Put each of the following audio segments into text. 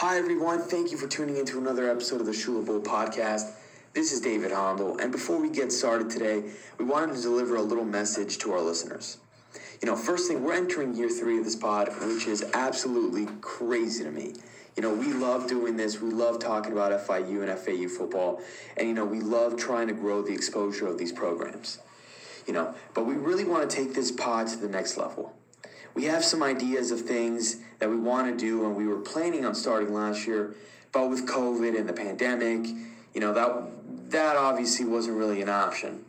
Hi, everyone. Thank you for tuning in to another episode of the Shula Bowl podcast. This is David Hondel, and before we get started today, we wanted to deliver a little message to our listeners. You know, first thing, we're entering year three of this pod, which is absolutely crazy to me. You know, we love doing this. We love talking about FIU and FAU football. And, you know, we love trying to grow the exposure of these programs. You know, but we really want to take this pod to the next level. We have some ideas of things that we want to do, and we were planning on starting last year. But with COVID and the pandemic, you know, that, that obviously wasn't really an option.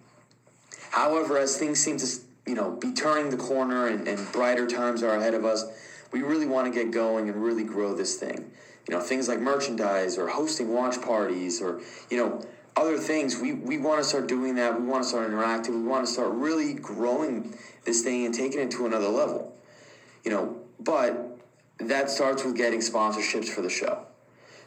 However, as things seem to, you know, be turning the corner and, and brighter times are ahead of us, we really want to get going and really grow this thing. You know, things like merchandise or hosting watch parties or, you know, other things. We, we want to start doing that. We want to start interacting. We want to start really growing this thing and taking it to another level. You know, but that starts with getting sponsorships for the show.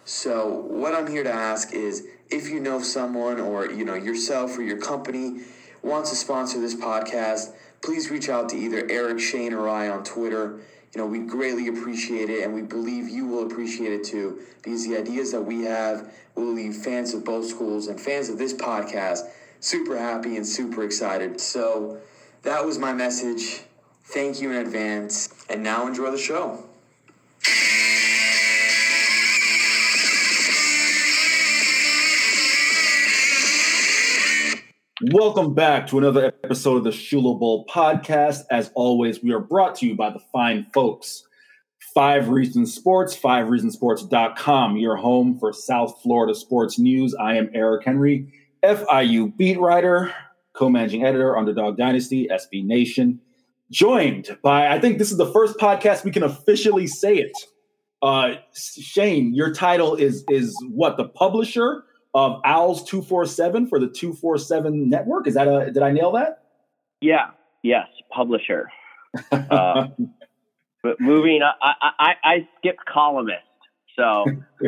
So what I'm here to ask is if you know someone or you know yourself or your company wants to sponsor this podcast, please reach out to either Eric, Shane, or I on Twitter you know, we greatly appreciate it, and we believe you will appreciate it too, because the ideas that we have will leave fans of both schools and fans of this podcast super happy and super excited. So that was my message. Thank you in advance, and now enjoy the show. Welcome back to another episode of the Shula Bowl podcast. As always, we are brought to you by the fine folks. Five Reasons Sports, fivereasonsports.com, your home for South Florida sports news. I am Eric Henry, FIU beat writer, co managing editor, Underdog Dynasty, SB Nation. Joined by, I think this is the first podcast we can officially say it. Uh, Shane, your title is is what? The publisher of Owls 247 for the 247 network. Is that a, did I nail that? Yeah. Yes. Publisher. Uh, but moving, I, I, I skipped columnist. So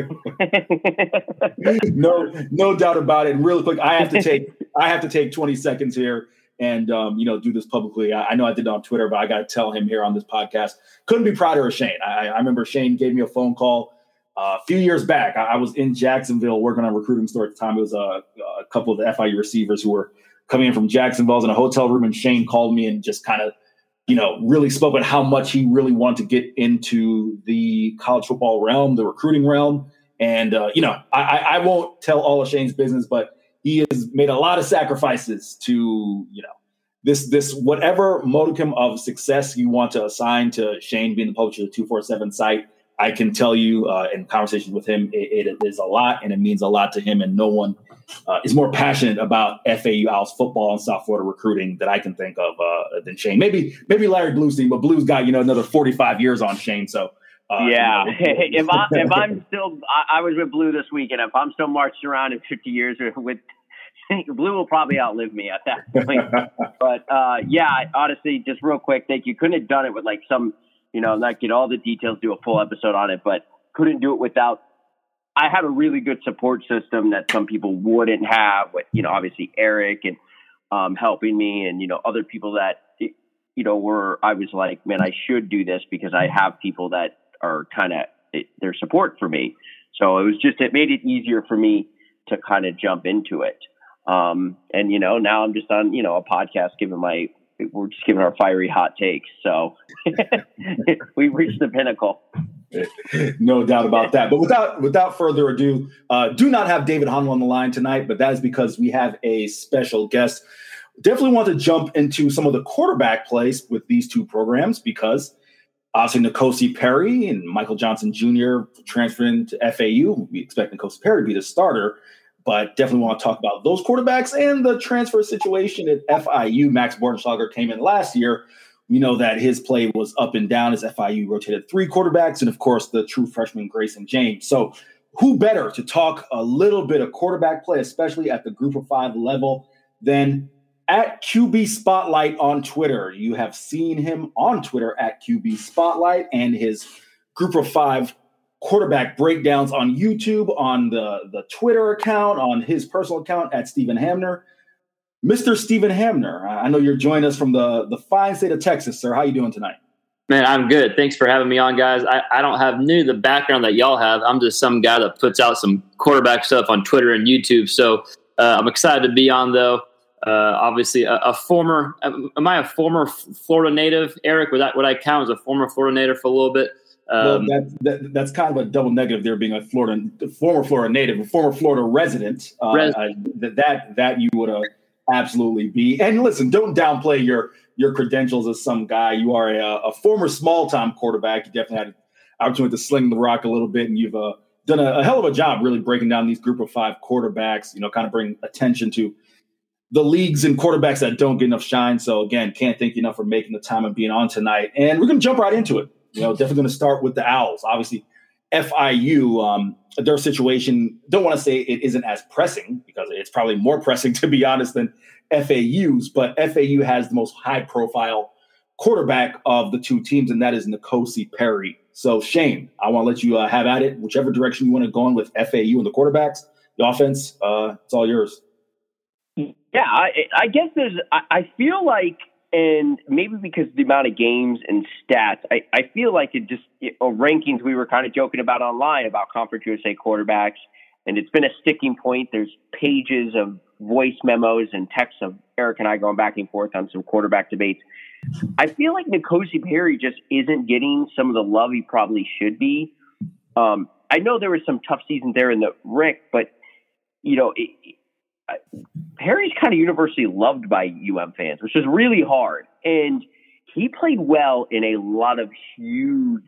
no, no doubt about it. Real quick, I have to take, I have to take 20 seconds here and, um, you know, do this publicly. I, I know I did it on Twitter, but I got to tell him here on this podcast, couldn't be prouder of Shane. I, I remember Shane gave me a phone call uh, a few years back, I, I, was in Jacksonville working on recruiting store at the time. It was a, a couple of the FIU receivers who were coming in from Jacksonville. I was in a hotel room, and Shane called me and just kind of, you know, really spoke about how much he really wanted to get into the college football realm, the recruiting realm. And, uh, you know, I, I won't tell all of Shane's business, but he has made a lot of sacrifices to, you know, this this whatever modicum of success you want to assign to Shane being the publisher of the 247 site I can tell you uh, in conversations with him, it, it is a lot and it means a lot to him. And no one uh, is more passionate about FAU Owls football and South Florida recruiting that I can think of uh, than Shane. Maybe maybe Larry Blustein, but Blue's got you know another forty five years on Shane. So uh, yeah, you know, if I if I'm still, I, I, was with Blue this week, and if I'm still marching around in fifty years with Blue will probably outlive me at that point. but uh, yeah, honestly, just real quick, thank you. Couldn't have done it with like some you know, not get all the details, do a full episode on it, but couldn't do it without. I have a really good support system that some people wouldn't have. With you know, obviously Eric and um, helping me, and you know, other people that you know were. I was like, man, I should do this because I have people that are kind of their support for me. So it was just it made it easier for me to kind of jump into it. Um, and you know, now I'm just on you know a podcast giving my we're just giving our fiery hot takes. So we've reached the pinnacle. no doubt about that. But without without further ado, uh, do not have David Hondel on the line tonight, but that is because we have a special guest. Definitely want to jump into some of the quarterback plays with these two programs because obviously N'Kosi Perry and Michael Johnson Jr. transferring to FAU. We expect N'Kosi Perry to be the starter but definitely want to talk about those quarterbacks and the transfer situation at FIU. Max Bortenschlager came in last year. We know that his play was up and down as FIU rotated three quarterbacks, and of course, the true freshman Grayson James. So, who better to talk a little bit of quarterback play, especially at the group of five level, than at QB Spotlight on Twitter? You have seen him on Twitter at QB Spotlight and his group of five quarterback breakdowns on YouTube, on the, the Twitter account, on his personal account at Steven Hamner. Mr. Steven Hamner, I know you're joining us from the, the fine state of Texas, sir. How you doing tonight? Man, I'm good. Thanks for having me on, guys. I, I don't have new the background that y'all have. I'm just some guy that puts out some quarterback stuff on Twitter and YouTube. So uh, I'm excited to be on, though. Uh, obviously, a, a, former. Am I a former Florida native, Eric? Would that would I count as a former Florida native for a little bit? Um, well, that, that, that's kind of a double negative there, being a Florida former Florida native, a former Florida resident. Uh, res- uh, that that you would uh, absolutely be. And listen, don't downplay your your credentials as some guy. You are a, a former small time quarterback. You definitely had an opportunity to sling the rock a little bit, and you've uh, done a, a, hell of a job really breaking down these group of five quarterbacks. You know, kind of bring attention to the leagues and quarterbacks that don't get enough shine. So again, can't thank you enough for making the time and being on tonight. And we're going to jump right into it. You know, definitely going to start with the Owls. Obviously, FIU, um, their situation. Don't want to say it isn't as pressing because it's probably more pressing to be honest than FAU's, but FAU has the most high profile quarterback of the two teams, and that is N'Kosi Perry. So, Shane, I want to let you uh, have at it, whichever direction you want to go in with FAU and the quarterbacks, the offense. Uh, it's all yours. Yeah, I, I guess there's. I, I feel like, and maybe because the amount of games and stats, I, I feel like it just rankings we were kind of joking about online about Conference USA quarterbacks, and it's been a sticking point. There's pages of voice memos and texts of Eric and I going back and forth on some quarterback debates. I feel like N'Kosi Perry just isn't getting some of the love he probably should be. Um, I know there was some tough seasons there in the Rick, but you know, it, Perry's kind of universally loved by UM fans, which is really hard. And he played well in a lot of huge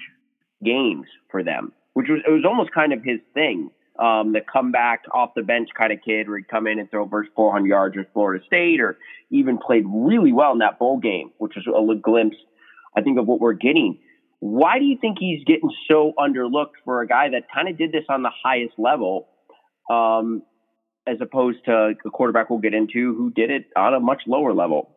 games for them, which was it was almost kind of his thing um, the comeback off the bench kind of kid where he'd come in and throw versus 400 yards with Florida State or even played really well in that bowl game, which was a glimpse, I think, of what we're getting. Why do you think he's getting so underlooked for a guy that kind of did this on the highest level, um, as opposed to a quarterback we'll get into who did it on a much lower level?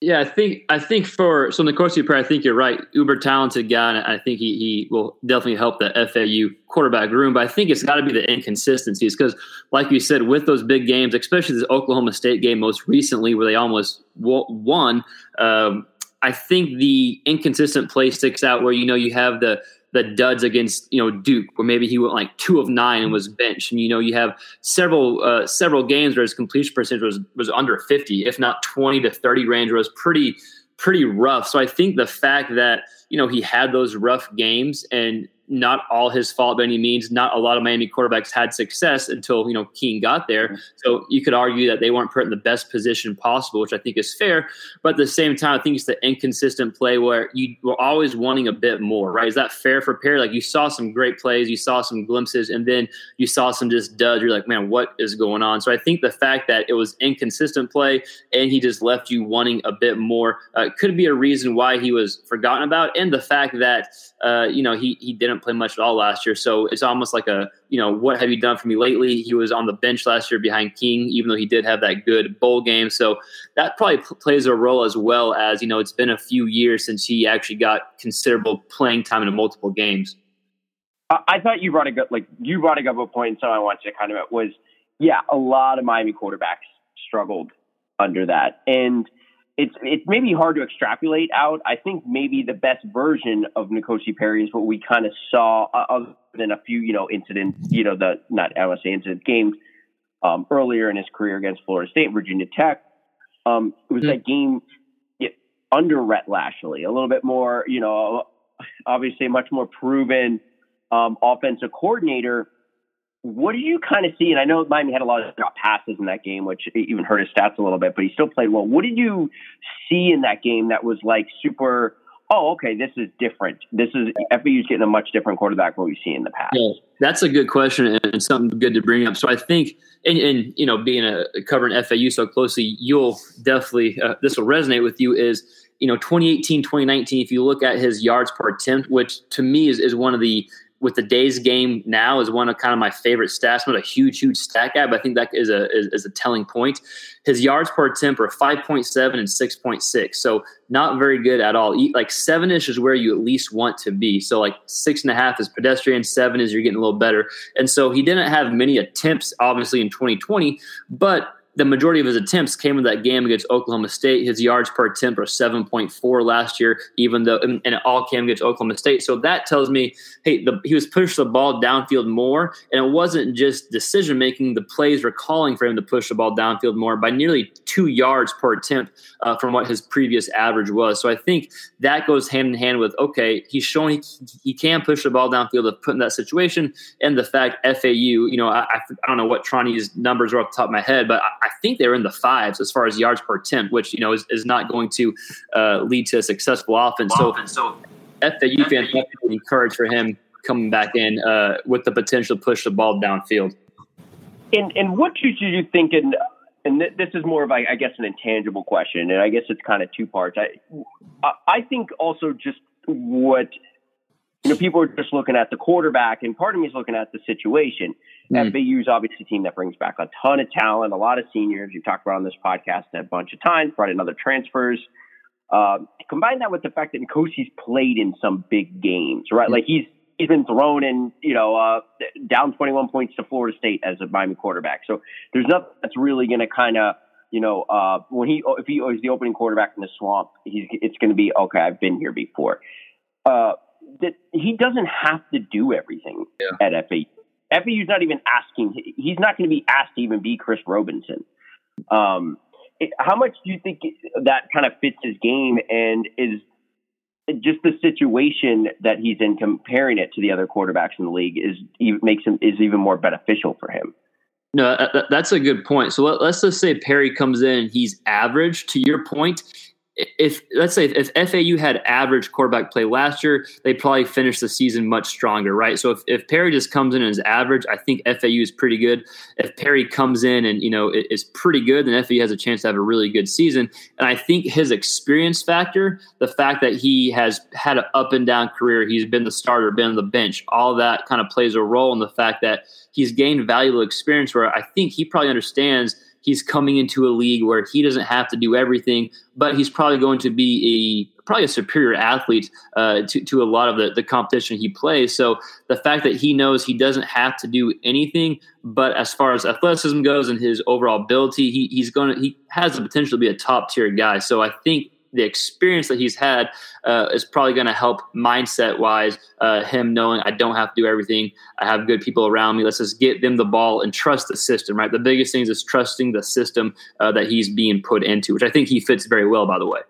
Yeah, I think I think for so the course N'Kosi Perry, I think you're right. Uber talented guy, and I think he he will definitely help the FAU quarterback room. But I think it's got to be the inconsistencies because, like you said, with those big games, especially this Oklahoma State game most recently, where they almost won. Um, I think the inconsistent play sticks out. Where you know you have the the duds against you know Duke, where maybe he went like two of nine and was benched, and you know you have several uh, several games where his completion percentage was was under fifty, if not twenty to thirty range, was pretty pretty rough. So I think the fact that you know he had those rough games and not all his fault by any means. Not a lot of Miami quarterbacks had success until you know King got there. Mm-hmm. So you could argue that they weren't put in the best position possible, which I think is fair. But at the same time, I think it's the inconsistent play where you were always wanting a bit more. Right? Is that fair for Perry? Like you saw some great plays, you saw some glimpses, and then you saw some just duds. You're like, man, what is going on? So I think the fact that it was inconsistent play and he just left you wanting a bit more uh, could be a reason why he was forgotten about, and the fact that uh, you know he he didn't play much at all last year. So it's almost like a, you know, what have you done for me lately? He was on the bench last year behind King, even though he did have that good bowl game. So that probably plays a role as well as, you know, it's been a few years since he actually got considerable playing time in multiple games. I thought you brought a good, like you brought a good point. So I want to kind of was, yeah, a lot of Miami quarterbacks struggled under that. And it's it's maybe hard to extrapolate out. I think maybe the best version of N'Kosi Perry is what we kind of saw, uh, other than a few you know incidents, you know the not I want to say incident games um, earlier in his career against Florida State, Virginia Tech. Um, it was mm-hmm. that game it, under Rhett Lashlee, a little bit more, you know, obviously much more proven um, offensive coordinator what do you kind of see? And I know Miami had a lot of drop passes in that game, which even hurt his stats a little bit, but he still played well. What did you see in that game that was like super? Oh, okay, this is different. This is FAU's getting a much different quarterback than what we've seen in the past. Yeah, that's a good question and something good to bring up. So I think, and, and you know, being a covering FAU so closely, you'll definitely uh, this will resonate with you. Is you know 2018, 2019. If you look at his yards per attempt, which to me is is one of the with the day's game now is one of kind of my favorite stats. I'm not a huge, huge stat guy, but I think that is a is, is a telling point. His yards per attempt are 5.7 and 6.6, so not very good at all. Like seven ish is where you at least want to be. So like six and a half is pedestrian, seven is you're getting a little better. And so he didn't have many attempts, obviously in 2020, but the majority of his attempts came in that game against Oklahoma State. His yards per attempt are 7.4 last year, even though, and it all came against Oklahoma State. So that tells me, hey, the, he was pushed the ball downfield more. And it wasn't just decision making, the plays were calling for him to push the ball downfield more by nearly two yards per attempt uh, from what his previous average was. So I think that goes hand in hand with, okay, he's showing he, he can push the ball downfield to put in that situation. And the fact FAU, you know, I, I don't know what Tronti's numbers are off the top of my head, but I, I think they're in the fives as far as yards per attempt, which you know is, is not going to uh, lead to a successful offense. So, so FAU fans have to be encouraged for him coming back in uh, with the potential to push the ball downfield. And and what should you think? In, and this is more of, I guess, an intangible question, and I guess it's kind of two parts. I I think also just what you know, people are just looking at the quarterback, and part of me is looking at the situation. Mm. FAU is obviously a team that brings back a ton of talent, a lot of seniors. You've talked about on this podcast a bunch of times, brought in other transfers. Uh, combine that with the fact that Nkosi's played in some big games, right? Mm. Like he's he's been thrown in, you know, uh, down 21 points to Florida State as a Miami quarterback. So there's nothing that's really going to kind of, you know, uh, when he if he is the opening quarterback in the swamp, he's it's going to be okay. I've been here before. Uh, that he doesn't have to do everything yeah. at FAU. FAU's not even asking. He's not going to be asked to even be Chris Robinson. Um, it, how much do you think that kind of fits his game and is just the situation that he's in comparing it to the other quarterbacks in the league is makes him is even more beneficial for him. No, that's a good point. So let, us just say Perry comes in, he's average. To your point, if let's say if, FAU had average quarterback play last year, they probably finish the season much stronger, right? So if, if Perry just comes in as average, I think FAU is pretty good. If Perry comes in and you know is pretty good, then FAU has a chance to have a really good season. And I think his experience factor, the fact that he has had an up and down career, he's been the starter, been on the bench, all that kind of plays a role in the fact that he's gained valuable experience. Where I think he probably understands he's coming into a league where he doesn't have to do everything, but he's probably going to be a probably a superior athlete uh, to, to a lot of the, the competition he plays. So the fact that he knows he doesn't have to do anything, but as far as athleticism goes and his overall ability, he, he's going to he has the potential to be a top tier guy. So I think the experience that he's had uh, is probably going to help mindset wise uh, him knowing I don't have to do everything. I have good people around me. Let's just get them the ball and trust the system. Right. The biggest thing is trusting the system uh, that he's being put into, which I think he fits very well. By the way.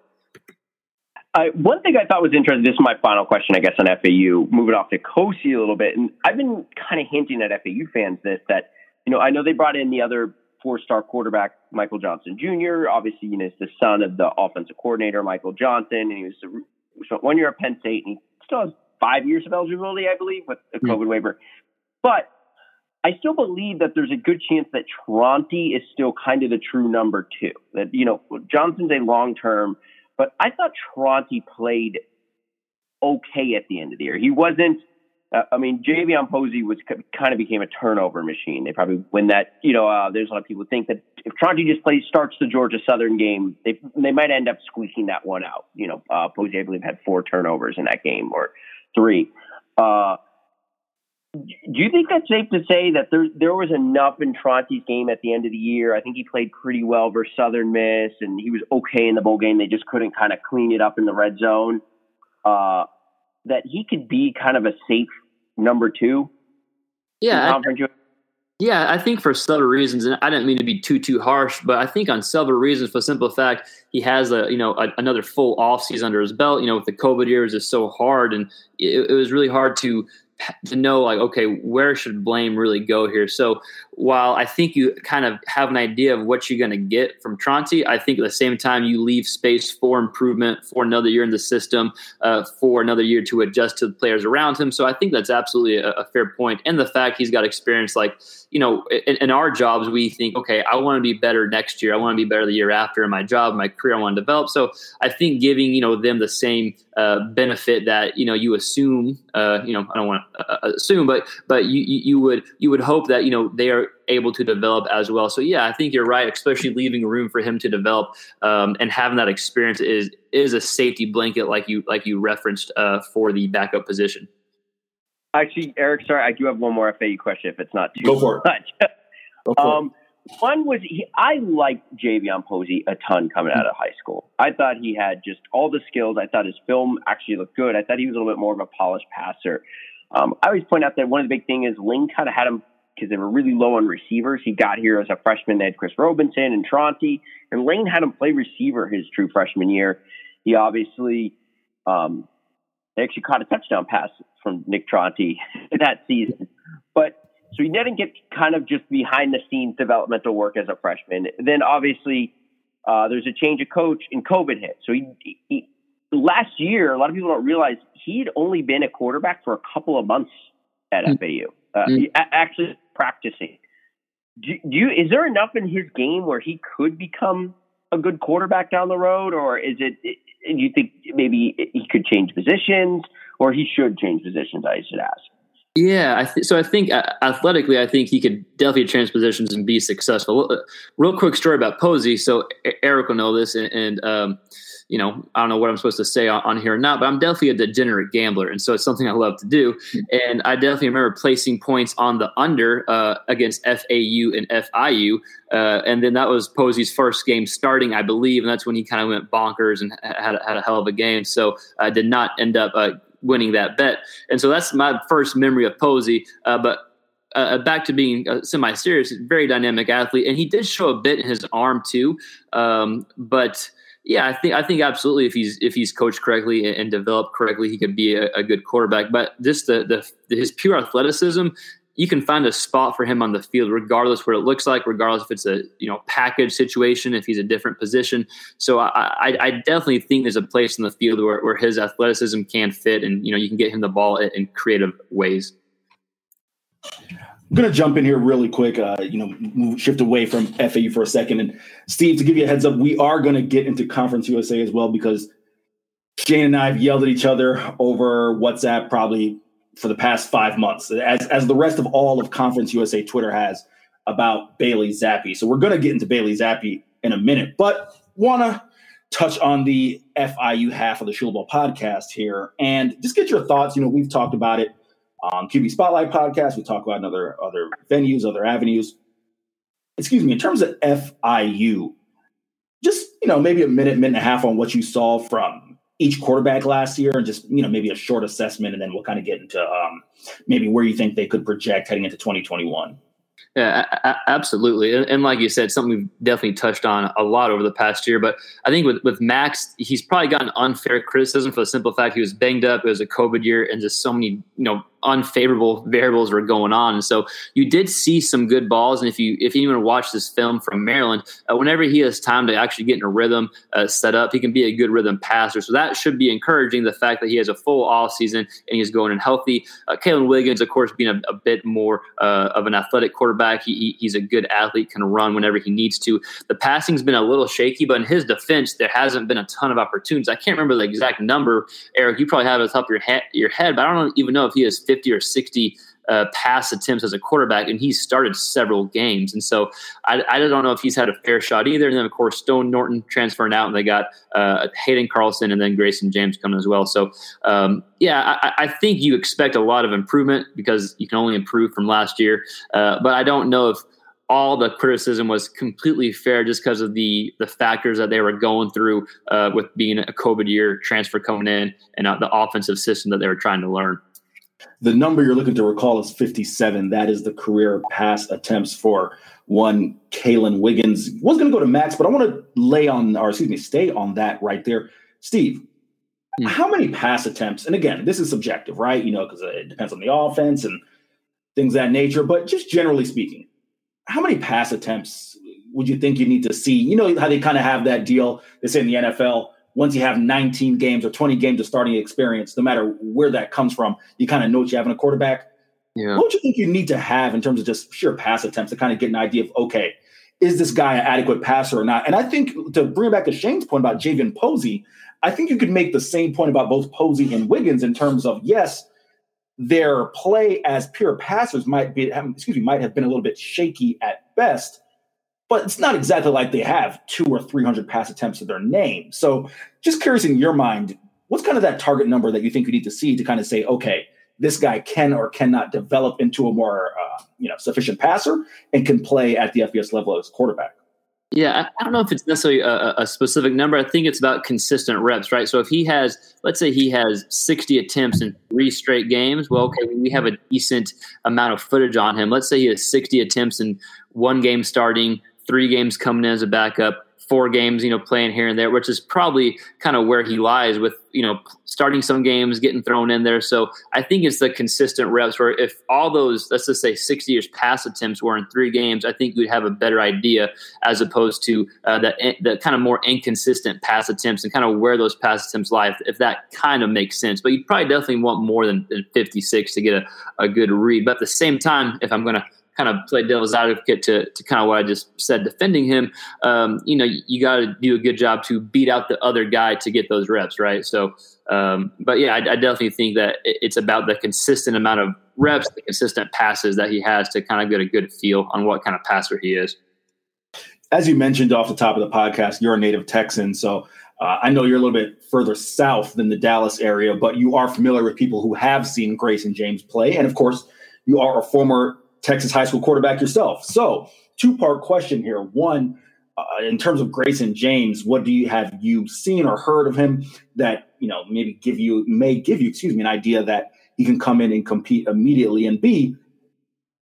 one thing I thought was interesting. This is my final question, I guess, on FAU. Moving off to Nkosi a little bit, and I've been kind of hinting at FAU fans this that you know I know they brought in the other four-star quarterback Michael Johnson Jr. Obviously, you know, he's the son of the offensive coordinator Michael Johnson, and he was one year at Penn State, and he still has five years of eligibility, I believe, with a COVID mm-hmm. waiver. But I still believe that there's a good chance that Tronti is still kind of the true number two. That you know, Johnson's a long term, but I thought Tronti played okay at the end of the year. He wasn't uh, I mean, Javion Posey was kind of became a turnover machine. They probably win that. You know, uh, there's a lot of people think that if Tronti just plays starts the Georgia Southern game, they they might end up squeaking that one out. You know, uh, Posey I believe had four turnovers in that game or three. Uh, do you think that's safe to say that there there was enough in Tronti's game at the end of the year? I think he played pretty well versus Southern Miss, and he was okay in the bowl game. They just couldn't kind of clean it up in the red zone. Uh, that he could be kind of a safe number two? Yeah. I, yeah, I think for several reasons, and I didn't mean to be too too harsh, but I think on several reasons, for the simple fact he has a you know a, another full off season under his belt. You know, with the COVID years, is so hard, and it, it was really hard to to know like okay where should blame really go here? So while i think you kind of have an idea of what you're going to get from tronti i think at the same time you leave space for improvement for another year in the system uh, for another year to adjust to the players around him. So i think that's absolutely a, a fair point. And the fact he's got experience like you know in, in our jobs we think okay i want to be better next year. I want to be better the year after in my job my career i want to develop. So i think giving you know them the same uh, benefit that you know you assume uh, you know I don't want to uh, assume but but you, you would you would hope that you know they are able to develop as well so yeah I think you're right especially leaving room for him to develop um, and having that experience is is a safety blanket like you like you referenced uh, for the backup position. Actually, Eric, sorry, I do have one more FAU question if it's not too Go for much. Go for um, one was he, I liked Javion Posey a ton coming out of high school. I thought he had just all the skills. I thought his film actually looked good. I thought he was a little bit more of a polished passer. Um, I always point out that one of the big things is Lane kind of had him because they were really low on receivers. He got here as a freshman. They had Chris Robinson and Tronti, and Lane had him play receiver his true freshman year. He obviously um, they actually caught a touchdown pass from Nick Tronti that season. But so he didn't get kind of just behind the scenes developmental work as a freshman. Then obviously uh, there's a change of coach and COVID hit. So he, he, last year, a lot of people don't realize he'd only been a quarterback for a couple of months at mm. FAU, uh, mm. actually practicing. Do, do you, is there enough in his game where he could become a good quarterback down the road, or is it? Do you think maybe he could change positions, or he should change positions? I should ask. Yeah, I th- so I think uh, athletically, I think he could definitely change positions and be successful. Real quick story about Posey. So Eric will know this, and, and um, you know, I don't know what I'm supposed to say on, on, here or not, but I'm definitely a degenerate gambler, and so it's something I love to do. And I definitely remember placing points on the under uh, against FAU and FIU, uh, and then that was Posey's first game starting, I believe, and that's when he kind of went bonkers and had, had a hell of a game. So I did not end up uh, winning that bet. And so that's my first memory of Posey. Uh, but uh, uh back to being a semi-serious, very dynamic athlete, and he did show a bit in his arm too. Um, but yeah, I think I think absolutely if he's if he's coached correctly and, and developed correctly, he could be a, a, good quarterback. But just the, the his pure athleticism you can find a spot for him on the field, regardless what it looks like, regardless if it's a you know package situation, if he's a different position. So I, I, I definitely think there's a place in the field where, where his athleticism can fit, and you know you can get him the ball in, creative ways. I'm going to jump in here really quick. Uh, you know, shift away from FAU for a second, and Steve, to give you a heads up, we are going to get into Conference USA as well because Shane and I have yelled at each other over WhatsApp probably for the past five months, as as the rest of all of Conference USA Twitter has about Bailey Zappe. So we're going to get into Bailey Zappe in a minute, but want to touch on the FIU half of the Shula podcast here and just get your thoughts. You know, we've talked about it on QB Spotlight podcast. We talk about other other venues, other avenues. Excuse me. In terms of FIU, just you know, maybe a minute, minute and a half on what you saw from each quarterback last year and just you know maybe a short assessment and then we'll kind of get into um, maybe where you think they could project heading into 2021 yeah, absolutely. And like you said, something we've definitely touched on a lot over the past year. But I think with, with Max, he's probably gotten unfair criticism for the simple fact he was banged up. It was a COVID year and just so many, you know, unfavorable variables were going on. So you did see some good balls. And if you if you even watch this film from Maryland, uh, whenever he has time to actually get in a rhythm uh, set up, he can be a good rhythm passer. So that should be encouraging. The fact that he has a full off season and he's going in healthy. Uh, Kaylan Wiggins, of course, being a, a bit more uh, of an athletic quarterback, he, he, he's a good athlete, can run whenever he needs to. The passing's been a little shaky, but in his defense, there hasn't been a ton of opportunities. I can't remember the exact number, Eric. You probably have it the top of your head, your head, but I don't even know if he has 50 or 60 uh, pass attempts as a quarterback, and he's started several games. And so I, I, don't know if he's had a fair shot either. And then, of course, Stone Norton transferring out, and they got uh, Hayden Carlson and then Grayson James coming as well. So, um, yeah, I, I, think you expect a lot of improvement because you can only improve from last year. Uh, but I don't know if all the criticism was completely fair just because of the the factors that they were going through uh, with being a COVID year transfer coming in and uh, the offensive system that they were trying to learn. The number you're looking to recall is 57. That is the career pass attempts for one Kaylan Wiggins. Was going to go to Max, but I want to lay on, or excuse me, stay on that right there. Steve, hmm. how many pass attempts? And again, this is subjective, right? You know, because it depends on the offense and things that nature. But just generally speaking, how many pass attempts would you think you need to see? You know how they kind of have that deal. They say in the NFL, once you have 19 games or 20 games of starting experience, no matter where that comes from, you kind of know what you have in a quarterback. Yeah. What do you think you need to have in terms of just sheer pass attempts to kind of get an idea of, okay, is this guy an adequate passer or not? And I think to bring it back to Shane's point about Javion Posey, I think you could make the same point about both Posey and Wiggins in terms of, yes, their play as pure passers might be, excuse me, might have been a little bit shaky at best but it's not exactly like they have two or 300 pass attempts to their name. So just curious in your mind, what's kind of that target number that you think you need to see to kind of say, okay, this guy can or cannot develop into a more uh, you know sufficient passer and can play at the FBS level as quarterback. Yeah, I don't know if it's necessarily a, a, specific number. I think it's about consistent reps, right? So if he has, let's say he has 60 attempts in three straight games, well, okay, we have a decent amount of footage on him. Let's say he has 60 attempts in one game starting, three games coming in as a backup four games, you know, playing here and there, which is probably kind of where he lies with, you know, starting some games, getting thrown in there. So I think it's the consistent reps where if all those, let's just say 60 years pass attempts were in three games, I think you'd have a better idea as opposed to uh, the, the kind of more inconsistent pass attempts and kind of where those pass attempts lie, if, if that kind of makes sense. But you probably definitely want more than, than 56 to get a, a good read. But at the same time, if I'm going to kind of play devil's advocate to, to kind of what I just said, defending him, um, you know, you, you got to do a good job to beat out the other guy to get those reps, right? So, um, but yeah, I, I, definitely think that it's about the consistent amount of reps, the consistent passes that he has to kind of get a good feel on what kind of passer he is. As you mentioned off the top of the podcast, you're a native Texan, so uh, I know you're a little bit further south than the Dallas area, but you are familiar with people who have seen Grayson James play, and of course, you are a former Texas high school quarterback yourself. So, two part question here. One, uh, in terms of Grayson James, what do you have you seen or heard of him that you know maybe give you may give you excuse me an idea that he can come in and compete immediately? And B,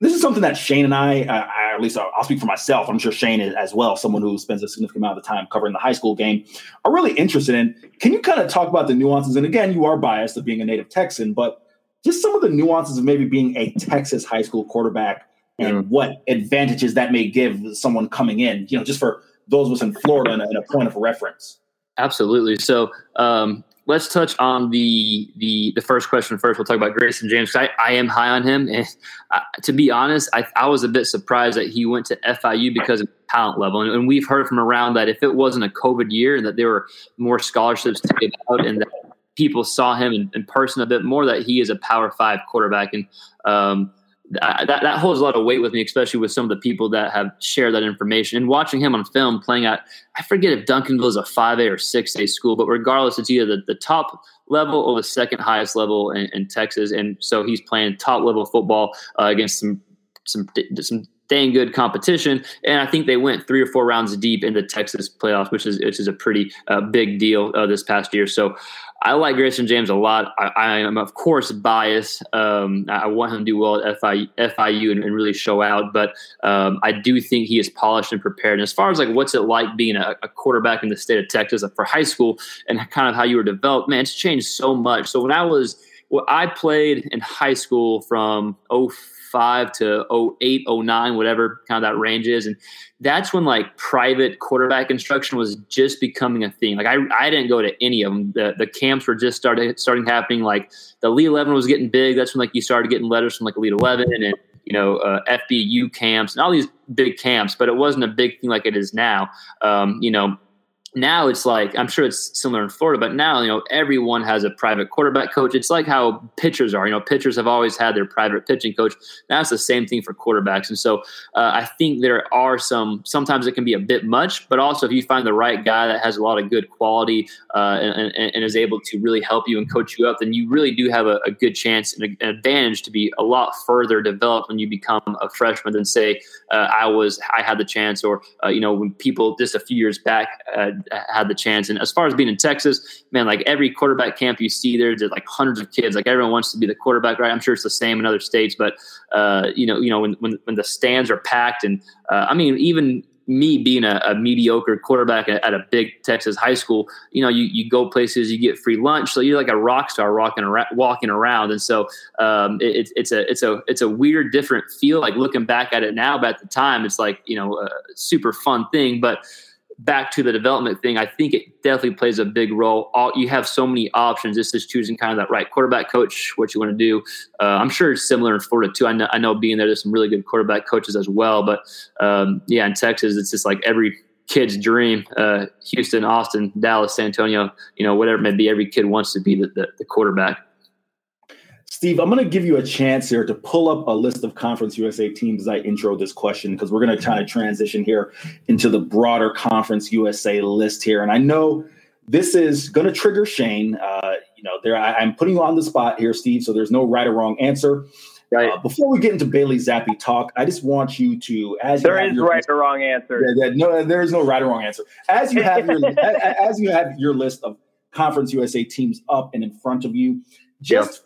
this is something that Shane and I, uh, at least I'll, I'll, speak for myself. I'm sure Shane is as well, someone who spends a significant amount of time covering the high school game, are really interested in. Can you kind of talk about the nuances? And again, you are biased of being a native Texan, but just some of the nuances of maybe being a Texas high school quarterback and mm. what advantages that may give someone coming in, you know, just for those of us in Florida and a, and a point of reference. Absolutely. So um, let's touch on the the the first question first. We'll talk about Grayson James. I, I am high on him, and uh, to be honest, I, I was a bit surprised that he went to FIU because of talent level. And, and, we've heard from around that if it wasn't a COVID year and that there were more scholarships to give out, and that people saw him in, in, person a bit more that he is a power five quarterback and um, that, that holds a lot of weight with me especially with some of the people that have shared that information and watching him on film playing at i forget if duncanville is a 5a or 6a school but regardless it's either the, the top level or the second highest level in, in texas and so he's playing top level football uh, against some some some dang good competition. And I think they went three or four rounds deep in the Texas playoffs, which is which is a pretty uh, big deal uh, this past year. So I like Grayson James a lot. I, I am, of course, biased. Um, I want him to do well at FIU, FIU and, and really show out, but um, I do think he is polished and prepared. And as far as like what's it like being a, a, quarterback in the state of Texas for high school and kind of how you were developed, man, it's changed so much. So when I was, well, I played in high school from 05 to 08, 09, whatever kind of that range is. And that's when like private quarterback instruction was just becoming a thing. Like I, I didn't go to any of them. The, the camps were just started starting happening. Like the Elite 11 was getting big. That's when like you started getting letters from like Elite 11 and, you know, uh, FBU camps and all these big camps, but it wasn't a big thing like it is now. Um, you know, now it's like I'm sure it's similar in Florida, but now you know everyone has a private quarterback coach. It's like how pitchers are. You know, pitchers have always had their private pitching coach. That's the same thing for quarterbacks. And so uh, I think there are some. Sometimes it can be a bit much, but also if you find the right guy that has a lot of good quality uh, and, and, and, is able to really help you and coach you up, then you really do have a, a good chance and an advantage to be a lot further developed when you become a freshman than say uh, I was. I had the chance, or uh, you know when people just a few years back had the chance. And as far as being in Texas, man, like every quarterback camp you see there, there's like hundreds of kids. Like everyone wants to be the quarterback, right? I'm sure it's the same in other states, but uh, you know, you know, when, when when the stands are packed, and uh, I mean, even me being a, a, mediocre quarterback at, at, a big Texas high school, you know, you, you go places, you get free lunch, so you're like a rock star walking around, walking around. And so um, it, it's a it's a it's a weird, different feel. Like looking back at it now, but at the time, it's like you know, a super fun thing. But back to the development thing, I think it definitely plays a big role. All, you have so many options. This is choosing kind of that right quarterback coach, what you want to do. Uh, I'm sure it's similar in Florida too. I know, I know being there, there's some really good quarterback coaches as well. But um, yeah, in Texas, it's just like every kid's dream. Uh, Houston, Austin, Dallas, San Antonio, you know, whatever it may be, every kid wants to be the, the, the quarterback. Steve, I'm going to give you a chance here to pull up a list of Conference USA teams as I intro this question because we're going to kind of transition here into the broader Conference USA list here. And I know this is going to trigger Shane. Uh, you know, there I, am putting you on the spot here, Steve. So there's no right or wrong answer. Right. Uh, before we get into Bailey Zappe talk, I just want you to, as there is right or wrong answer. Yeah, yeah, no, there is no right or wrong answer. As you have your as you have your list of Conference USA teams up and in front of you, just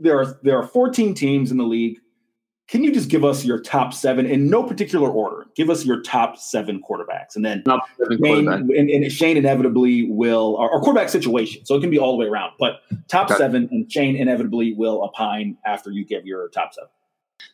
there are there are 14 teams in the league. Can you just give us your top seven in no particular order? Give us your top seven quarterbacks, and then Shane, and, and, Shane inevitably will, our, or, quarterback situation. So it can be all the way around, but top okay. seven, and Shane inevitably will opine after you give your top seven.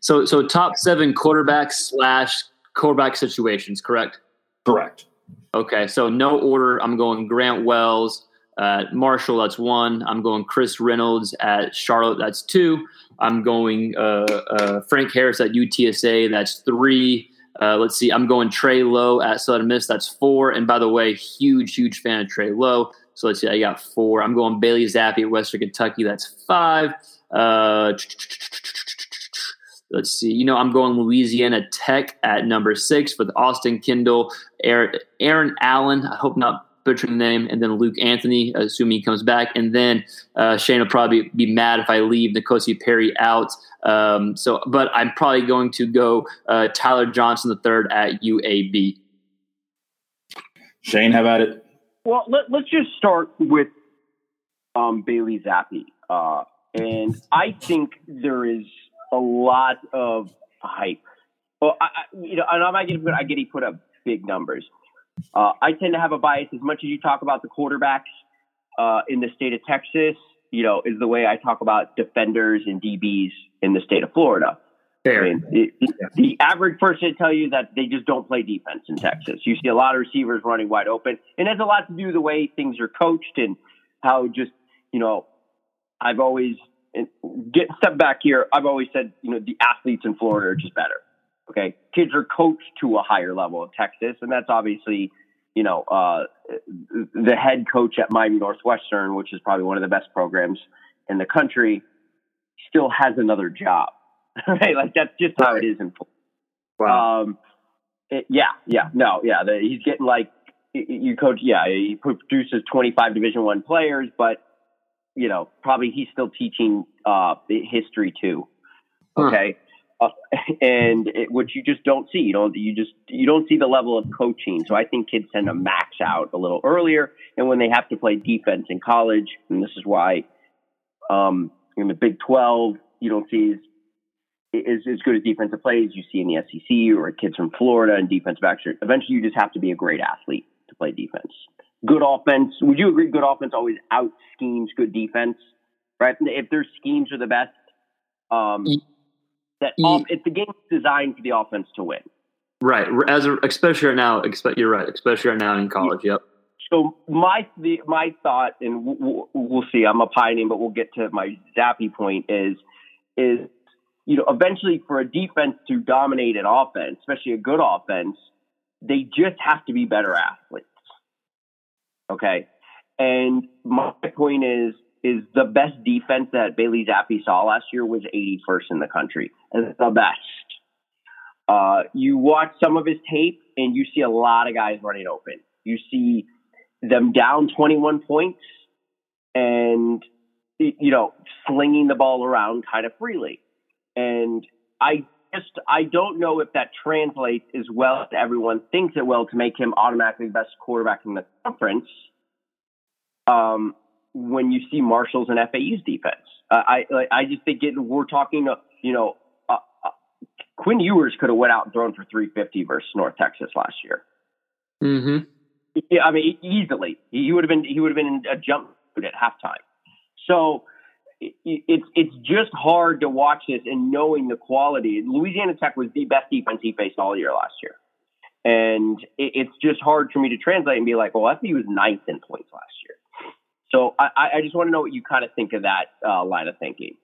So, so top seven quarterbacks slash quarterback situations, correct? Correct. Okay, so no order. I'm going Grant Wells, uh, Marshall. That's one. I'm going Chris Reynolds at Charlotte. That's two. I'm going uh, uh, Frank Harris at UTSA. That's three. Uh, let's see. I'm going Trey Lowe at Southern Miss. That's four. And by the way, huge, huge fan of Trey Lowe. So let's see. I got four. I'm going Bailey Zappe at Western Kentucky. That's five. Uh, let's see. You know, I'm going Louisiana Tech at number six with Austin Kendall, Aaron Allen. I hope not butchering the name, and then Luke Anthony, assuming he comes back, and then uh, Shane will probably be mad if I leave N'Kosi Perry out. Um, so, but I'm probably going to go uh, Tyler Johnson the third at UAB. Shane, how about it? Well, let, us just start with um, Bailey Zappe, uh, and I think there is a lot of hype. Well, I, you know, and I'm not getting I get he put up big numbers. Uh, I tend to have a bias as much as you talk about the quarterbacks uh, in the state of Texas, you know, is the way I talk about defenders and DBs in the state of Florida. Fair. I mean, it, it, the average person tell you that they just don't play defense in Texas. You see a lot of receivers running wide open, and it has a lot to do with the way things are coached and how just you know. I've always get step back here. I've always said you know the athletes in Florida are just better. Okay, kids are coached to a higher level of Texas, and that's obviously, you know, uh, the head coach at Miami Northwestern, which is probably one of the best programs in the country, still has another job. right, like that's just how it is in. Wow. Um, it, yeah, yeah, no, yeah. The, he's getting like you coach. Yeah, he produces twenty five Division One players, but you know, probably he's still teaching uh, history too. Okay. Huh uh, and it, which you just don't see. You don't you just you don't see the level of coaching. So I think kids tend to max out a little earlier, and when they have to play defense in college, and this is why um, in the Big Twelve you don't see as, as, good as defensive plays you see in the SEC or kids from Florida and defensive backs. Eventually, you just have to be a great athlete to play defense. Good offense. Would you agree? Good offense always out schemes good defense, right? If their schemes are the best. Um, that off, if the game's designed for the offense to win. Right. As a, especially right now, expect you're right. Especially right now in college. Yep. So my the, my thought, and we'll, we'll see. I'm opining, but we'll get to my Zappe point. Is is you know eventually for a defense to dominate an offense, especially a good offense, they just have to be better athletes. Okay. And my point is is the best defense that Bailey Zappe saw last year was 81st in the country. The best. Uh, you watch some of his tape and you see a lot of guys running open. You see them down 21 points and, you know, slinging the ball around kind of freely. And I just, I don't know if that translates as well as everyone thinks it will to make him automatically the best quarterback in the conference. Um, when you see Marshall's and FAU's defense. Uh, I I just think it, we're talking, uh, you know, uh, uh, Quinn Ewers could have went out and thrown for 350 versus North Texas last year. Mm-hmm. Yeah, I mean easily he would have been he would have been in a jump at halftime. So it's it's just hard to watch this and knowing the quality. Louisiana Tech was the best defense he faced all year last year, and it's just hard for me to translate and be like, well, FAU was ninth in points last year. So I, I just want to know what you kind of think of that uh, line of thinking.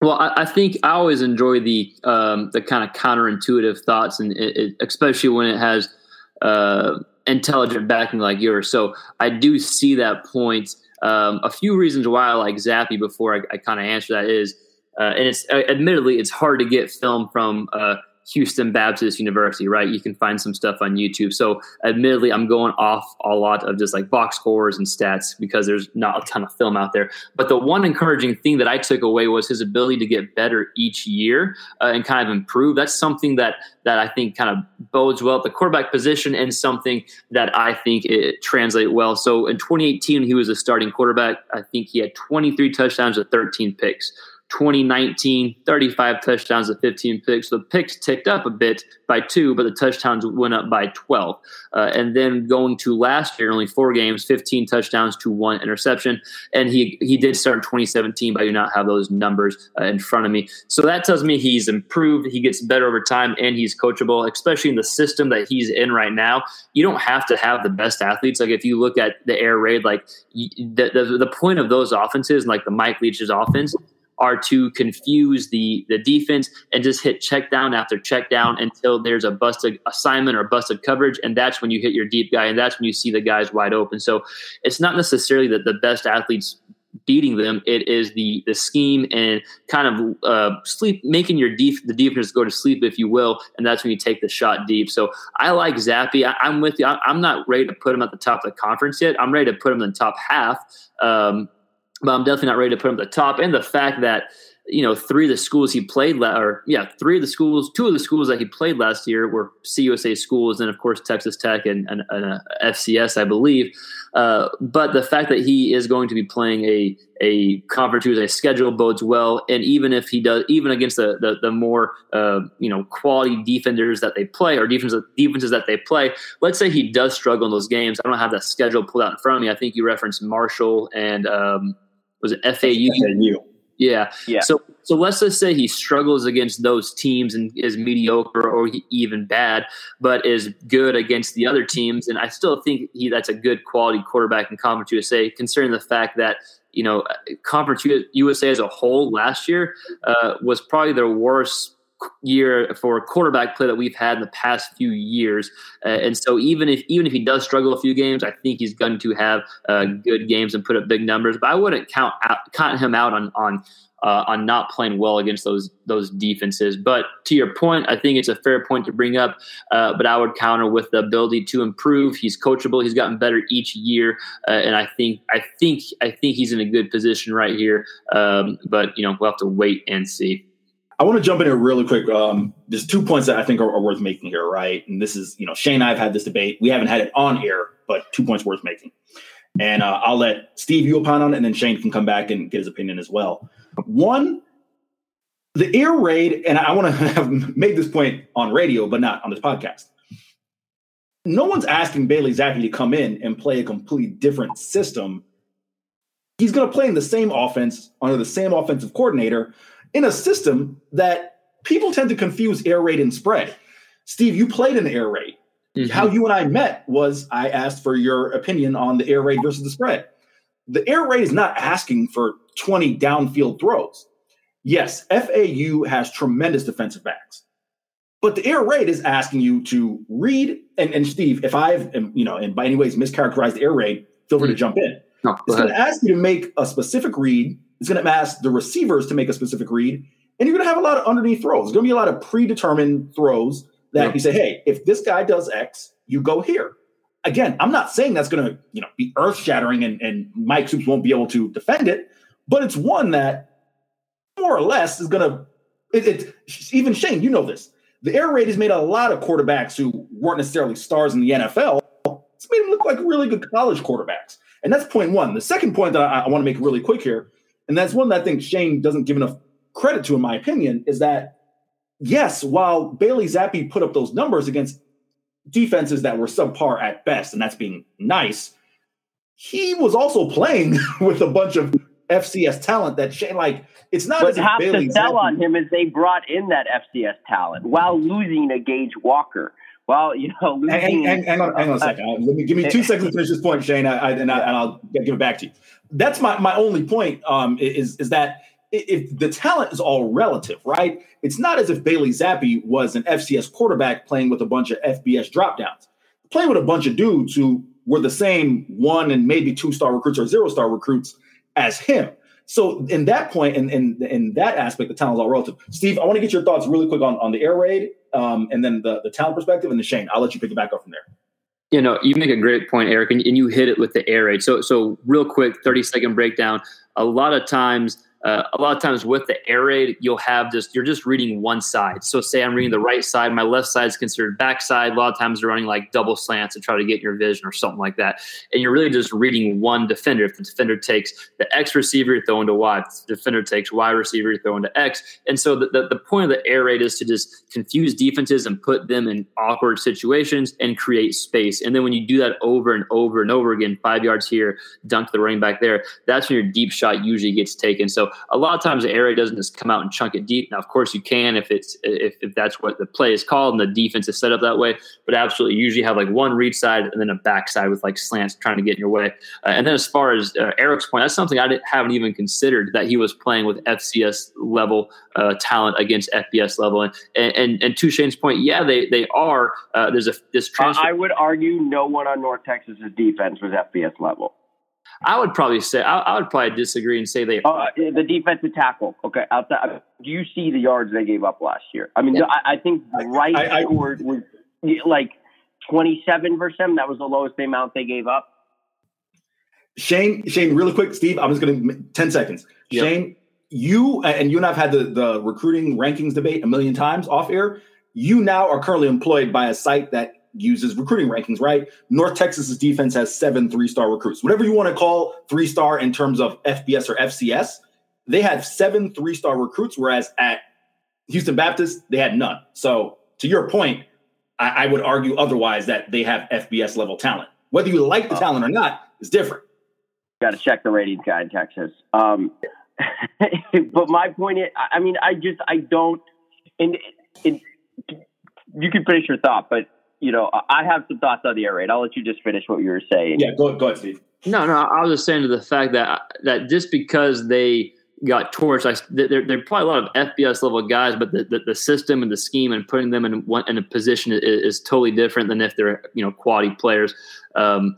Well, I, I, think I always enjoy the um, the kind of counterintuitive thoughts, and it, it, especially when it has uh, intelligent backing like yours. So I do see that point. Um, a few reasons why I like Zappe before I, I kind of answer that is, uh, and it's uh, admittedly it's hard to get film from uh, Houston Baptist University, right? You can find some stuff on YouTube. So, admittedly, I'm going off a lot of just like box scores and stats because there's not a ton of film out there. But the one encouraging thing that I took away was his ability to get better each year uh, and kind of improve. That's something that that I think kind of bodes well at the quarterback position and something that I think it translate well. So in 2018, he was a starting quarterback. I think he had 23 touchdowns with 13 picks. 2019, 35 touchdowns to 15 picks. The picks ticked up a bit by two, but the touchdowns went up by 12. Uh, and then going to last year, only four games, 15 touchdowns to one interception. And he he did start in 2017, but I do not have those numbers uh, in front of me. So that tells me he's improved. He gets better over time, and he's coachable, especially in the system that he's in right now. You don't have to have the best athletes. Like if you look at the air raid, like the, the, the point of those offenses, like the Mike Leach's offense, are to confuse the the defense and just hit check down after check down until there's a busted assignment or busted coverage. And that's when you hit your deep guy and that's when you see the guys wide open. So it's not necessarily that the best athletes beating them. It is the the scheme and kind of uh, sleep making your def- the defense go to sleep if you will. And that's when you take the shot deep. So i like Zappe I, am with you. I, am not ready to put him at the top of the conference yet. I'm ready to put him in the top half. Um, but I'm definitely not ready to put him at the top. And the fact that you know three of the schools he played, la- or yeah, three of the schools, two of the schools that he played last year were CUSA schools, and of course Texas Tech and, and, and uh, FCS, I believe. Uh, but the fact that he is going to be playing a a conference a schedule bodes well, and even if he does, even against the the, the more uh, you know quality defenders that they play or defenses defenses that they play, let's say he does struggle in those games. I don't have that schedule pulled out in front of me. I think you referenced Marshall and um, was it FAU? FAU. Yeah. Yeah. So so let's just say he struggles against those teams and is mediocre or even bad, but is good against the other teams. And I still think he that's a good quality quarterback in Conference USA, considering the fact that you know Conference USA as a whole last year uh, was probably their worst year for quarterback play that we've had in the past few years. Uh, and so even if even if he does struggle a few games, I think he's going to have uh, good games and put up big numbers. But I wouldn't count out, count him out on on uh, on not playing well against those those defenses. But to your point, I think it's a fair point to bring up. Uh, but I would counter with the ability to improve. He's coachable. He's gotten better each year, uh, and I think I think I think he's in a good position right here. Um, but you know we'll have to wait and see. I want to jump in here really quick. Um, there's two points that I think are, are, worth making here, right? And this is, you know, Shane and I have had this debate. We haven't had it on air, but two points worth making. And uh, I'll let Steve you opine on it, and then Shane can come back and get his opinion as well. One, the air raid, and I want to have made this point on radio, but not on this podcast. No one's asking Bailey Zappe to come in and play a completely different system. He's going to play in the same offense under the same offensive coordinator in a system that people tend to confuse air raid and spread. Steve, you played in the air raid. Mm-hmm. How you and I met was I asked for your opinion on the air raid versus the spread. The air raid is not asking for 20 downfield throws. Yes, FAU has tremendous defensive backs, but the air raid is asking you to read. And, and Steve, if I've, you know, and by any ways mischaracterized the air raid, feel free mm-hmm. to jump in. No, it's going to ask you to make a specific read it's going to ask the receivers to make a specific read, and you're going to have a lot of underneath throws. There's going to be a lot of predetermined throws that you say, hey, if this guy does X, you go here. Again, I'm not saying that's going to you know be earth shattering and, and Mike Stoops won't be able to defend it, but it's one that more or less is going to. It, it, even Shane, you know this. The air raid has made a lot of quarterbacks who weren't necessarily stars in the NFL. It's made them look like really good college quarterbacks. And that's point one. The second point that I, I want to make really quick here and that's one that I think Shane doesn't give enough credit to, in my opinion, is that yes, while Bailey Zappe put up those numbers against defenses that were subpar at best, and that's being nice, he was also playing with a bunch of FCS talent that Shane like it's not but as half Bailey to sell Zappe, on him is they brought in that FCS talent while losing a Gage Walker. Well, you know, losing, hang, hang, hang, on, hang on a second. Uh, let me give me two seconds to finish this point, Shane, I, I, and, I, and I'll give it back to you that's my, my only point um, is, is that if the talent is all relative, right? It's not as if Bailey Zappe was an FCS quarterback playing with a bunch of FBS dropdowns, playing with a bunch of dudes who were the same one and maybe two star recruits or zero star recruits as him. So in that point, in, in, in that aspect, the talent is all relative. Steve, I want to get your thoughts really quick on, on the air raid um, and then the the talent perspective, and the Shane. I'll let you pick it back up from there. You know, you make a great point, Eric, and, and you hit it with the air raid. So, so real quick, thirty second breakdown. A lot of times uh, a lot of times with the air raid, you'll have just you're just reading one side. So say I'm reading the right side, my left side is considered backside. A lot of times they're running like double slants to try to get your vision or something like that. And you're really just reading one defender. If the defender takes the X receiver, you're throwing to Y. If the defender takes Y receiver, you're throwing to X. And so the, the, the point of the air raid is to just confuse defenses and put them in awkward situations and create space. And then when you do that over and over and over again, five yards here, dunk the running back there, that's when your deep shot usually gets taken. So a lot of times the air raid doesn't just come out and chunk it deep. Now, of course, you can if it's if, if that's what the play is called and the defense is set up that way. But absolutely, you usually have like one read side and then a back side with like slants trying to get in your way. Uh, and then as far as uh, Eric's point, that's something I haven't even considered that he was playing with FCS level uh, talent against FBS level. And and and to Shane's point, yeah, they they are. Uh, there's a this transfer. I would argue no one on North Texas's defense was FBS level. I would probably say I, I would probably disagree and say they. Uh, the defensive tackle. Okay, outside. Do you see the yards they gave up last year? I mean, yeah. I, I, think right I, I, scored was like twenty-seven versus them. That was the lowest amount they gave up. Shane, Shane, really quick, Steve. I'm just going to ten seconds. Yep. Shane, you and you and I've had the the recruiting rankings debate a million times off air. You now are currently employed by a site that uses recruiting rankings, right? North Texas's defense has seven three star recruits. Whatever you want to call three star in terms of FBS or FCS, they have seven three star recruits, whereas at Houston Baptist, they had none. So, to your point, I, I would argue otherwise that they have FBS level talent. Whether you like the uh, talent or not is different. Got to check the ratings guy in Texas. Um, but my point is, I mean, I just, I don't, and, and you can finish your thought, but you know, I have some thoughts on the air raid. I'll let you just finish what you were saying. Yeah, go, go ahead, Steve. No, no, I was just saying to the fact that that just because they got torched, I, they're, they're probably a lot of FBS level guys, but the, the, the, system and the scheme and putting them in one in a position is, is totally different than if they're you know quality players. Um,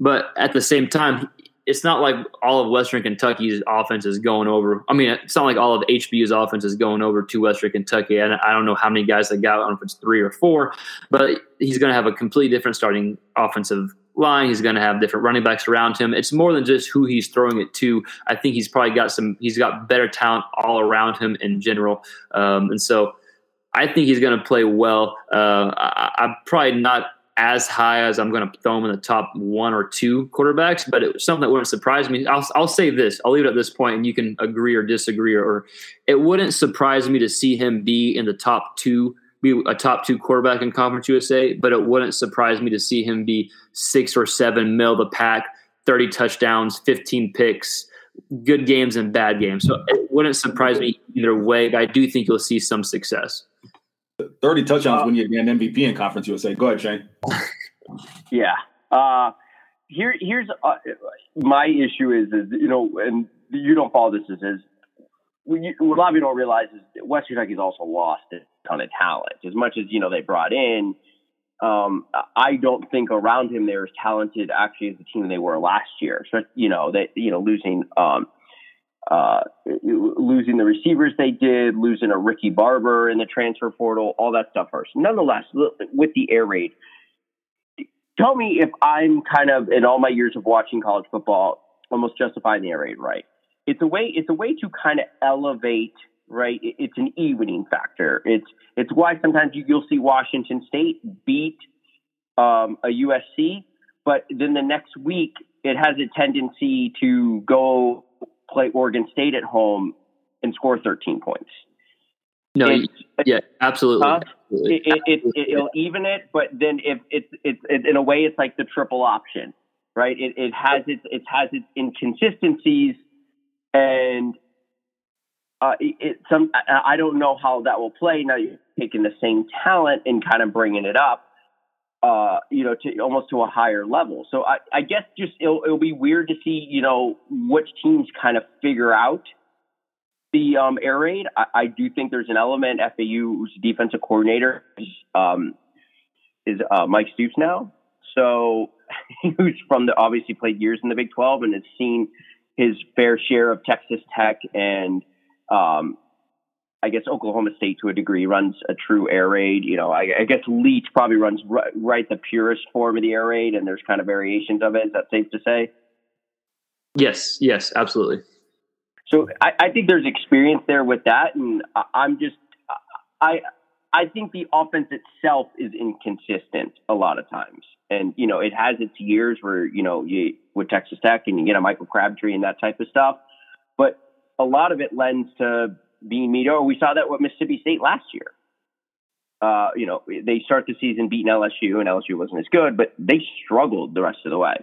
but at the same time, it's not like all of Western Kentucky's offense is going over. I mean, it's not like all of HBU's offense is going over to Western Kentucky. And I don't know how many guys they got. I don't know if it's three or four, but he's going to have a completely different starting offensive line. He's going to have different running backs around him. It's more than just who he's throwing it to. I think he's probably got some. He's got better talent all around him in general, um, and so I think he's going to play well. Uh, I, I'm probably not as high as I'm going to throw him in the top one or two quarterbacks, but it was something that wouldn't surprise me. I'll, I'll say this, I'll leave it at this point and you can agree or disagree, or, or it wouldn't surprise me to see him be in the top two, be a top two quarterback in Conference USA, but it wouldn't surprise me to see him be six or seven, middle the pack, 30 touchdowns, 15 picks, good games and bad games. So it wouldn't surprise me either way, but I do think you'll see some success. 30 touchdowns uh, when you get an MVP in Conference USA. Go ahead, Shane. yeah. Uh, here, here's uh, my issue is, is, you know, and you don't follow this, is, is what a lot of you don't realize is West Kentucky's also lost a ton of talent. As much as, you know, they brought in, um, I don't think around him they're as talented actually as the team they were last year. So, you know, they, you know, losing, um, uh, losing the receivers they did, losing a Ricky Barber in the transfer portal, all that stuff first. Nonetheless, with the air raid, tell me if I'm kind of in all my years of watching college football, almost justifying the air raid right. It's a way. It's a way to kind of elevate. Right. It's an evening factor. It's it's why sometimes you'll see Washington State beat um, a USC, but then the next week it has a tendency to go play Oregon State at home and score 13 points. No, yeah, absolutely. Uh, it, it, it, will even it, but then if it's it's it, in a way it's like the triple option, right? It, it has its it has its inconsistencies, and uh, it, some I don't know how that will play. Now you're taking the same talent and kind of bringing it up, uh, you know, to almost to a higher level. So I, I guess just it'll, it'll be weird to see, you know, which teams kind of figure out the um, air raid. I, I do think there's an element. FAU's defensive coordinator is, um, is uh, Mike Stoops now. So who's from the obviously played years in the Big 12 and has seen his fair share of Texas Tech and um, I guess Oklahoma State to a degree runs a true air raid. You know, I, I guess Leach probably runs right, right, the purest form of the air raid, and there's kind of variations of it. Is that safe to say? Yes, yes, absolutely. So I, I think there's experience there with that, and I'm just I I think the offense itself is inconsistent a lot of times, and you know it has its years where you know you with Texas Tech and you get a Michael Crabtree and that type of stuff, but a lot of it lends to being mediocre. We saw that with Mississippi State last year. Uh, you know, they start the season beating LSU, and LSU wasn't as good, but they struggled the rest of the way.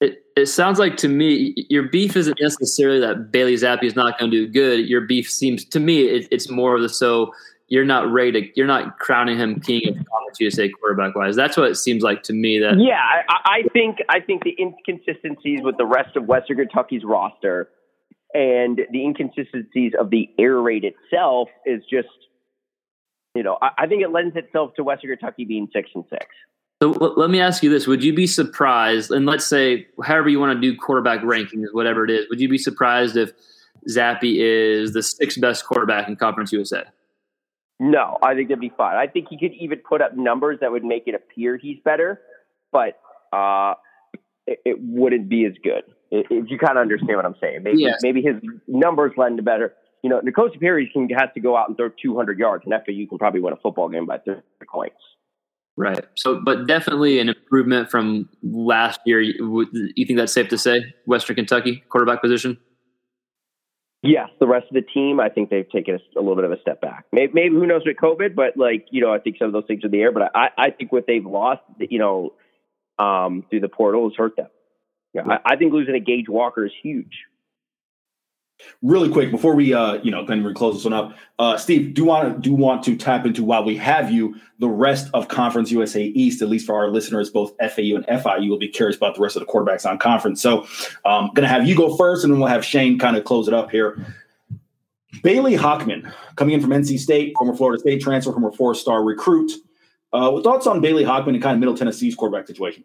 It, it sounds like to me your beef isn't necessarily that Bailey Zappe is not going to do good. Your beef seems to me it, it's more of the so you're not ready to you're not crowning him king of Conference USA quarterback wise. That's what it seems like to me. That yeah, I, I think I think the inconsistencies with the rest of Western Kentucky's roster and the inconsistencies of the air raid itself is just, you know, I, I think it lends itself to Western Kentucky being six and six. So let me ask you this: Would you be surprised? And let's say, however you want to do quarterback rankings, whatever it is, would you be surprised if Zappe is the sixth best quarterback in Conference USA? No, I think that'd be fine. I think he could even put up numbers that would make it appear he's better, but uh, it, it wouldn't be as good if you kind of understand what I'm saying. Maybe yes. maybe his numbers lend to better. You know, N'Kosi Perry can has to go out and throw 200 yards, and FAU can probably win a football game by 30 points. Right. So, but definitely an improvement from last year. You think that's safe to say? Western Kentucky quarterback position. Yes, the rest of the team, I think they've taken a, a little bit of a step back. Maybe, maybe, who knows with COVID, but like you know, I think some of those things are in the air. But I, I think what they've lost, you know, um, through the portal has hurt them. Yeah, I, I think losing a Gage Walker is huge. Really quick before we, uh, you know, then we close this one up. Uh, Steve, do want to do want to tap into while we have you the rest of Conference USA East, at least for our listeners, both FAU and FIU will be curious about the rest of the quarterbacks on conference. So, I'm um, to have you go first, and then we'll have Shane kind of close it up here. Bailey Hockman, coming in from NC State, former Florida State transfer, former four-star recruit. Uh, thoughts on Bailey Hockman and kind of Middle Tennessee's quarterback situation?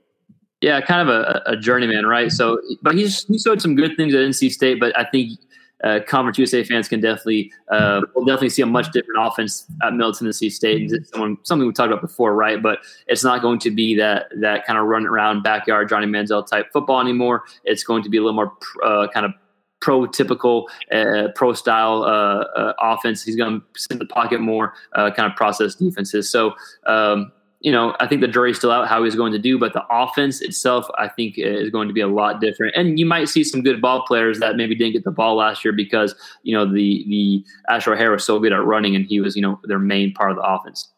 Yeah, kind of a, a journeyman, right? So, but he's he showed some good things at NC State, but I think uh, Conference USA fans can definitely uh, will definitely see a much different offense at Middle Tennessee State. And Someone, something we talked about before, right? But it's not going to be that that kind of run around backyard Johnny Manziel type football anymore. It's going to be a little more uh, kind of pro-typical, uh, pro-style uh, uh, offense. He's going to sit in the pocket more, uh, kind of process defenses. So um, you know, I think the jury's still out how he's going to do, but the offense itself, I think, is going to be a lot different. And you might see some good ball players that maybe didn't get the ball last year because you know the the Asher O'Hara was so good at running, and he was you know their main part of the offense.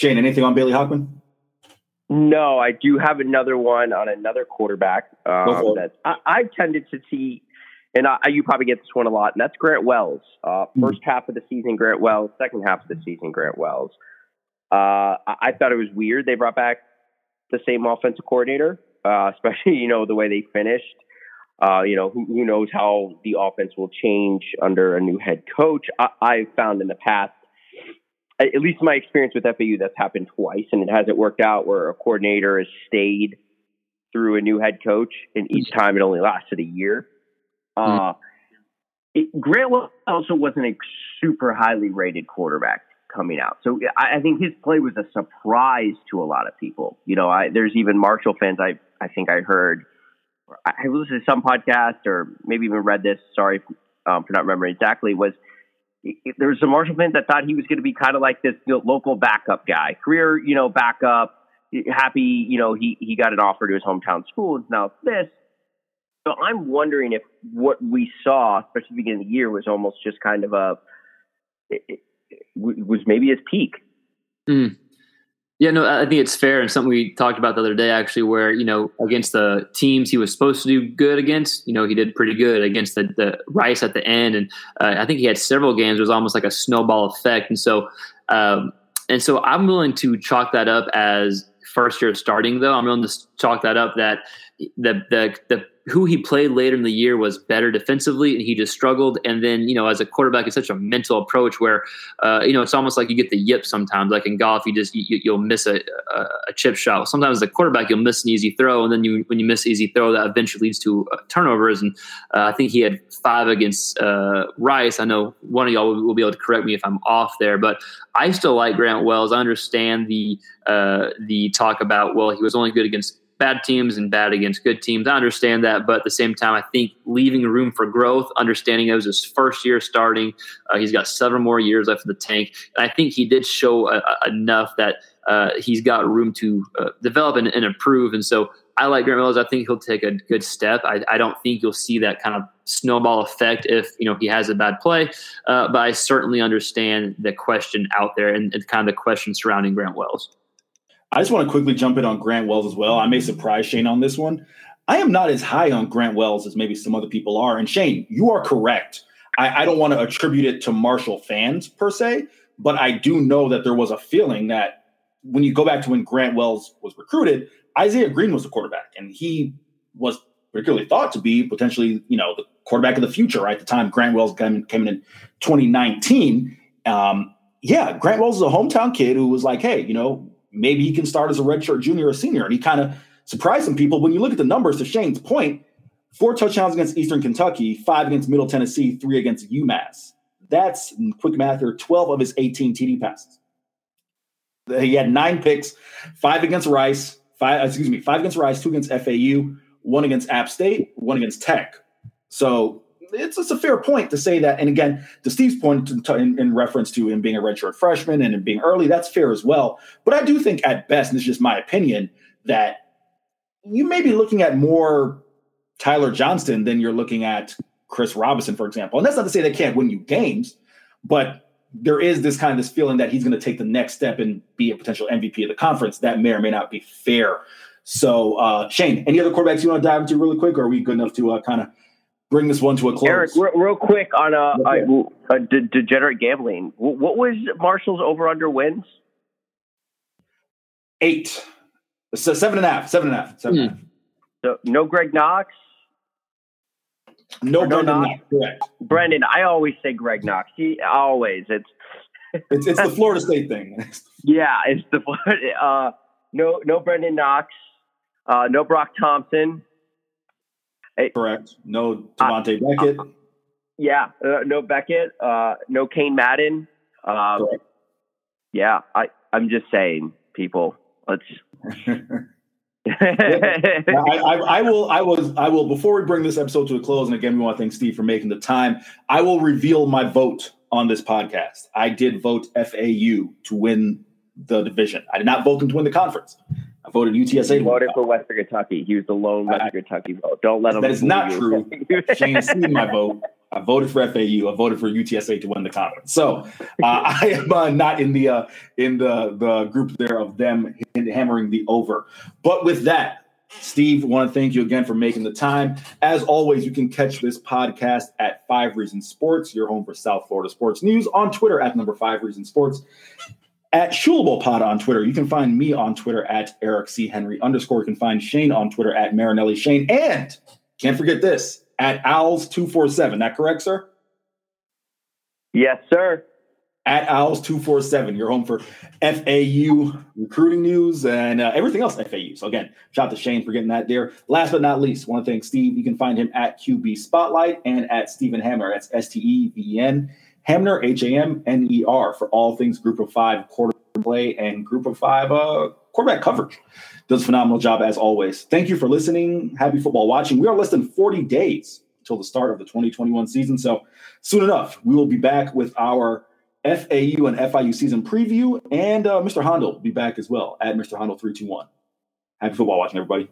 Shane, anything on Bailey Hockman? No, I do have another one on another quarterback um, that I, I tended to see, and I, you probably get this one a lot, and that's Grant Wells. Uh, mm-hmm. First half of the season, Grant Wells. Second half of the season, Grant Wells. Uh, I thought it was weird they brought back the same offensive coordinator, uh, especially you know the way they finished. Uh, you know who, who, knows how the offense will change under a new head coach. I, I found in the past, at least my experience with FAU, that's happened twice, and it hasn't worked out where a coordinator has stayed through a new head coach, and each time it only lasted a year. Uh, it, Grant also wasn't a super highly rated quarterback coming out. So I, I think his play was a surprise to a lot of people. You know, I, there's even Marshall fans. I I think I heard. I listened to some podcast or maybe even read this. Sorry um, for not remembering exactly. Was there was some Marshall fans that thought he was going to be kind of like this you know, local backup guy, career you know backup. Happy, you know, he he got an offer to his hometown school, and now this. So I'm wondering if what we saw, especially beginning of the year, was almost just kind of a was maybe his peak. Mm. Yeah, no, I think it's fair and something we talked about the other day actually, where you know against the teams he was supposed to do good against, you know he did pretty good against the, the Rice at the end, and uh, I think he had several games. It was almost like a snowball effect, and so um, and so I'm willing to chalk that up as first year starting. Though I'm willing to chalk that up that the the the who he played later in the year was better defensively, and he just struggled. And then, you know, as a quarterback, it's such a mental approach where, uh, you know, it's almost like you get the yip sometimes. Like in golf, you just you, will miss a, a, chip shot. Sometimes as a quarterback, you'll miss an easy throw, and then you when you miss easy throw, that eventually leads to uh, turnovers. And uh, I think he had five against uh, Rice. I know one of y'all will, will, be able to correct me if I'm off there, but I still like Grant Wells. I understand the uh, the talk about well, he was only good against bad teams and bad against good teams. I understand that, but at the same time, I think leaving room for growth, understanding it was his first year starting, uh, he's got seven more years left in the tank, and I think he did show uh, uh, enough that uh, he's got room to uh, develop and, and, improve. And so I like Grant Mills. I think he'll take a good step. I, I, don't think you'll see that kind of snowball effect if you know he has a bad play, uh, but I certainly understand the question out there and, and kind of the question surrounding Grant Wells. I just want to quickly jump in on Grant Wells as well. I may surprise Shane on this one. I am not as high on Grant Wells as maybe some other people are. And Shane, you are correct. I, I don't want to attribute it to Marshall fans per se, but I do know that there was a feeling that when you go back to when Grant Wells was recruited, Isaiah Green was the quarterback, and he was particularly thought to be potentially, you know, the quarterback of the future. Right at the time, Grant Wells came, came in in 2019. Um, yeah, Grant Wells is a hometown kid who was like, hey, you know, maybe he can start as a redshirt junior or senior. And he kind of surprised some people. When you look at the numbers, to Shane's point, four touchdowns against Eastern Kentucky, five against Middle Tennessee, three against UMass. That's quick math here 12 of his 18 TD passes. He had nine picks, five against Rice, five, excuse me, five against Rice, two against FAU, one against App State, one against Tech. So it's, it's a fair point to say that. And again, to Steve's point in, in, reference to him being a redshirt freshman and him being early, that's fair as well. But I do think at best, and this is just my opinion, that you may be looking at more Tyler Johnston than you're looking at Chris Robinson, for example. And that's not to say they can't win you games, but there is this kind of this feeling that he's going to take the next step and be a potential MVP of the conference. That may or may not be fair. So, uh, Shane, any other quarterbacks you want to dive into really quick, or are we good enough to uh, kind of bring this one to a close. Eric, real, real quick on a uh, de- degenerate gambling. What was Marshall's over under wins? Eight. So seven and a half. Seven and a half. Seven mm. and a hmm. half. So no Greg Knox. No, Brenden Knox. Knox. Correct. Brenden, I always say Greg Knox. He always it's. it's it's the Florida State thing. yeah, it's the uh, no no Brenden Knox, uh, no Brock Thompson, Correct. No Devontae uh, Beckett. Uh, yeah, uh, no Beckett. Uh, no Cain Madden. Um, yeah, I I'm just saying, people. Let's. I, I, I, will. I was. I will. Before we bring this episode to a close, and again, we want to thank Steve for making the time. I will reveal my vote on this podcast. I did vote FAU to win the division. I did not vote them to win the conference. I voted UTSA. He voted for Western Kentucky. He was the lone Western Kentucky vote. Don't let him. That is not true. Shane seen my vote. I voted for FAU. I voted for UTSA to win the conference. So uh, I am uh, not in the uh, in the the group there of them hammering the over. But with that, Steve, want to thank you again for making the time. As always, you can catch this podcast at Five Reasons Sports, your home for South Florida sports news, on Twitter at number Five Reasons Sports at Pod on Twitter. You can find me on Twitter at Eric C. Henry underscore. You can find Shane on Twitter at Marinelli Shane. And can't forget this at Owls247. That correct, sir? Yes, sir. At Owls247. You're home for FAU recruiting news and uh, everything else FAU. So, again, shout out to Shane for getting that there. Last but not least, want to thank Steve. You can find him at QB Spotlight and at Steven Hamner. That's S T E V E N. Hamner, H A M N E R, for all things group of five quarter play and group of five uh, quarterback coverage. Does a phenomenal job as always. Thank you for listening. Happy football watching. We are less than 40 days until the start of the 2021 season. So soon enough, we will be back with our FAU and FIU season preview. And uh, Mr. Hondo will be back as well at Mr. Hondo 321. Happy football watching, everybody.